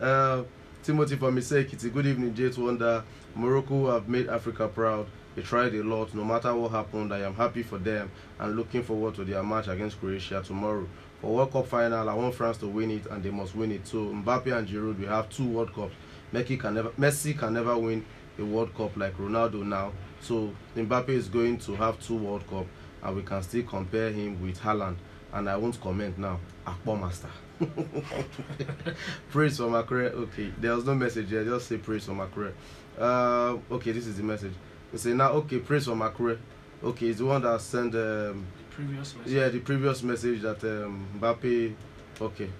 Uh, Timothy from It's a good evening, J Wonder. Morocco have made Africa proud. They tried a lot. No matter what happened, I am happy for them and looking forward to their match against Croatia tomorrow. For World Cup final, I want France to win it, and they must win it. So Mbappe and Giroud we have two World Cups. Messi can never, Messi can never win a World Cup like Ronaldo now. So Mbappe is going to have two World Cup, and we can still compare him with Haaland. And I won't comment now. Akpo Master. [laughs] praise for Macre. Okay, there was no message here. Just say praise for Macre. Uh, okay, this is the message. They say now, okay, praise for Macre. Okay, it's the one that sent. Um, Previous message. yeah, the previous message that um, Mbappe. Okay,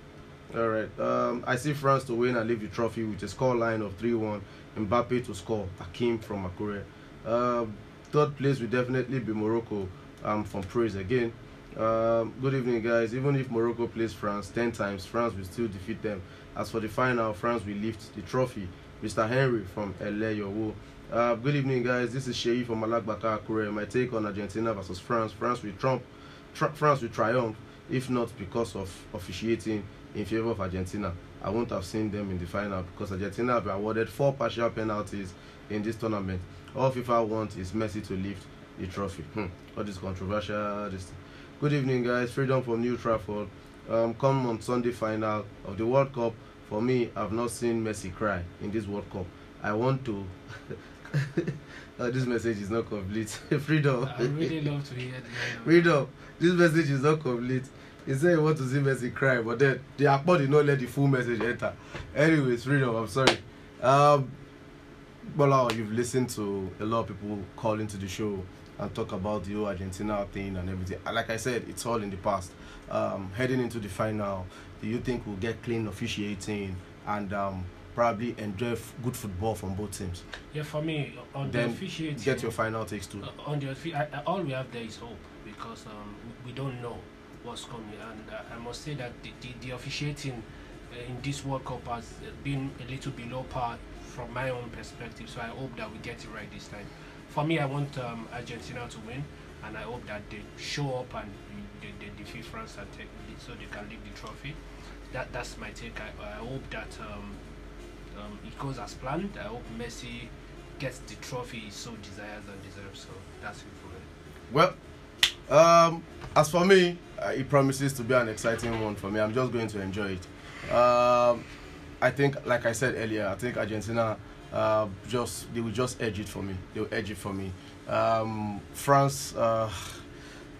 all right. Um, I see France to win and leave the trophy with a score line of three-one. Mbappe to score. Akim from Akure. Um, third place will definitely be Morocco. Um, from praise again. Um, good evening, guys. Even if Morocco plays France 10 times, France will still defeat them. As for the final, France will lift the trophy. Mr. Henry from LA. Uh, good evening, guys. This is Sheyi from Malagbaka Akure. My take on Argentina versus France. France will trump. Tr- France will triumph, if not because of officiating in favor of Argentina. I won't have seen them in the final because Argentina have been awarded four partial penalties in this tournament. All FIFA want is Messi to lift the trophy. Hmm. All this controversial. This. Good evening, guys. Freedom from New Trafford. Um, come on Sunday final of the World Cup. For me, I've not seen Messi cry in this World Cup. I want to. [laughs] Uh, this message is not complete. [laughs] Freedom. I really love to hear [laughs] Freedom. This message is not complete. He said he want to see Messi cry, but then the Akpo did not let the full message enter. Anyways, Freedom, I'm sorry. Um, Bola, you've listened to a lot of people call into the show and talk about the whole Argentina thing and everything. Like I said, it's all in the past. Um, heading into the final, do you think we'll get clean officiating and um, probably enjoy f- good football from both teams. Yeah, for me, on Then the officiating, Get your final takes too. uh, on the I, all we have there is hope because um, we don't know what's coming, and uh, I must say that the, the, the officiating uh, in this World Cup has been a little below par from my own perspective. So I hope that we get it right this time. For me, I want um, Argentina to win, and I hope that they show up and they, they defeat France and take it so they can lift the trophy. That that's my take. I, I hope that um, um, it goes as planned. I hope Messi gets the trophy he so desires and deserves. So that's it for me. Well, um, as for me, uh, it promises to be an exciting one for me. I'm just going to enjoy it. Um, I think, like I said earlier, I think Argentina uh, just they will just edge it for me. They will edge it for me. Um, France, uh,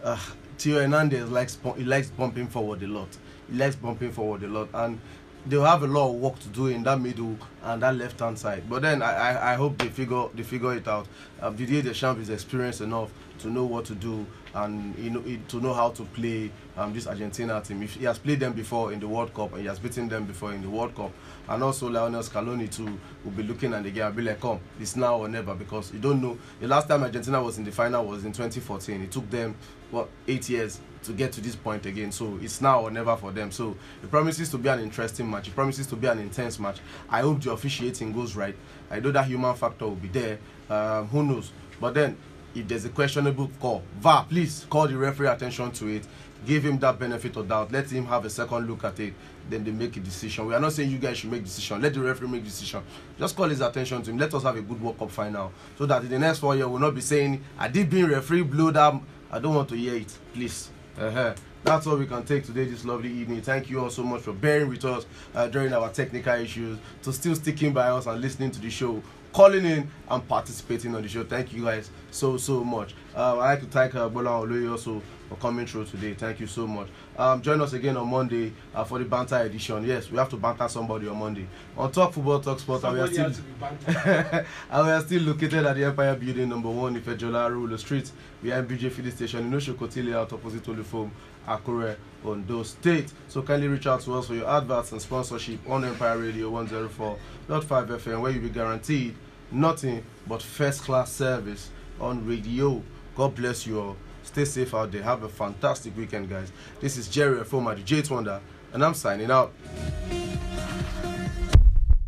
uh, Theo Hernandez likes he likes bumping forward a lot. He likes bumping forward a lot, and they'll have a lot of work to do in that middle and that left hand side. But then I, I, I hope they figure they figure it out. Uh, Didier Deschamps is experienced enough to know what to do and know to know how to play um, this Argentina team. If he has played them before in the World Cup and he has beaten them before in the World Cup, and also Lionel Scaloni too will be looking at the game and be like, "Come, it's now or never," because you don't know. The last time Argentina was in the final was in 2014. It took them what eight years to get to this point again. So it's now or never for them. So it promises to be an interesting match. It promises to be an intense match. I hope the officiating goes right. I know that human factor will be there. Um, who knows? But then, if there's a questionable call, VAR, please call the referee attention to it. Give him that benefit of doubt. Let him have a second look at it. Then they make a decision. We are not saying you guys should make decision. Let the referee make decision. Just call his attention to him. Let us have a good World Cup final, so that in the next four years we'll not be saying, "I did being referee blew that." I don't want to hear it, please. Uh-huh. That's all we can take today, this lovely evening. Thank you all so much for bearing with us uh, during our technical issues, to still sticking by us and listening to the show, calling in and participating on the show. Thank you guys so, so much. Uh, I'd like to thank uh, Bola Oloye also for coming through today. Thank you so much. Um, join us again on Monday uh, for the banter edition. Yes, we have to banter somebody on Monday. On Talk Football, Talk Sport, and we are still [laughs] and we are still located at the Empire Building, number one, Ifejola Rulo Street, behind BJ Filling Station, in Oshokoti layout, opposite Olufom, Akure, Ondo State. So kindly reach out to us for your adverts and sponsorship on Empire Radio 104.5 FM, where you'll be guaranteed nothing but first class service on radio. God bless you all. Stay safe out there. Have a fantastic weekend, guys. This is Jerry Foma, the J Wonder, and I'm signing out.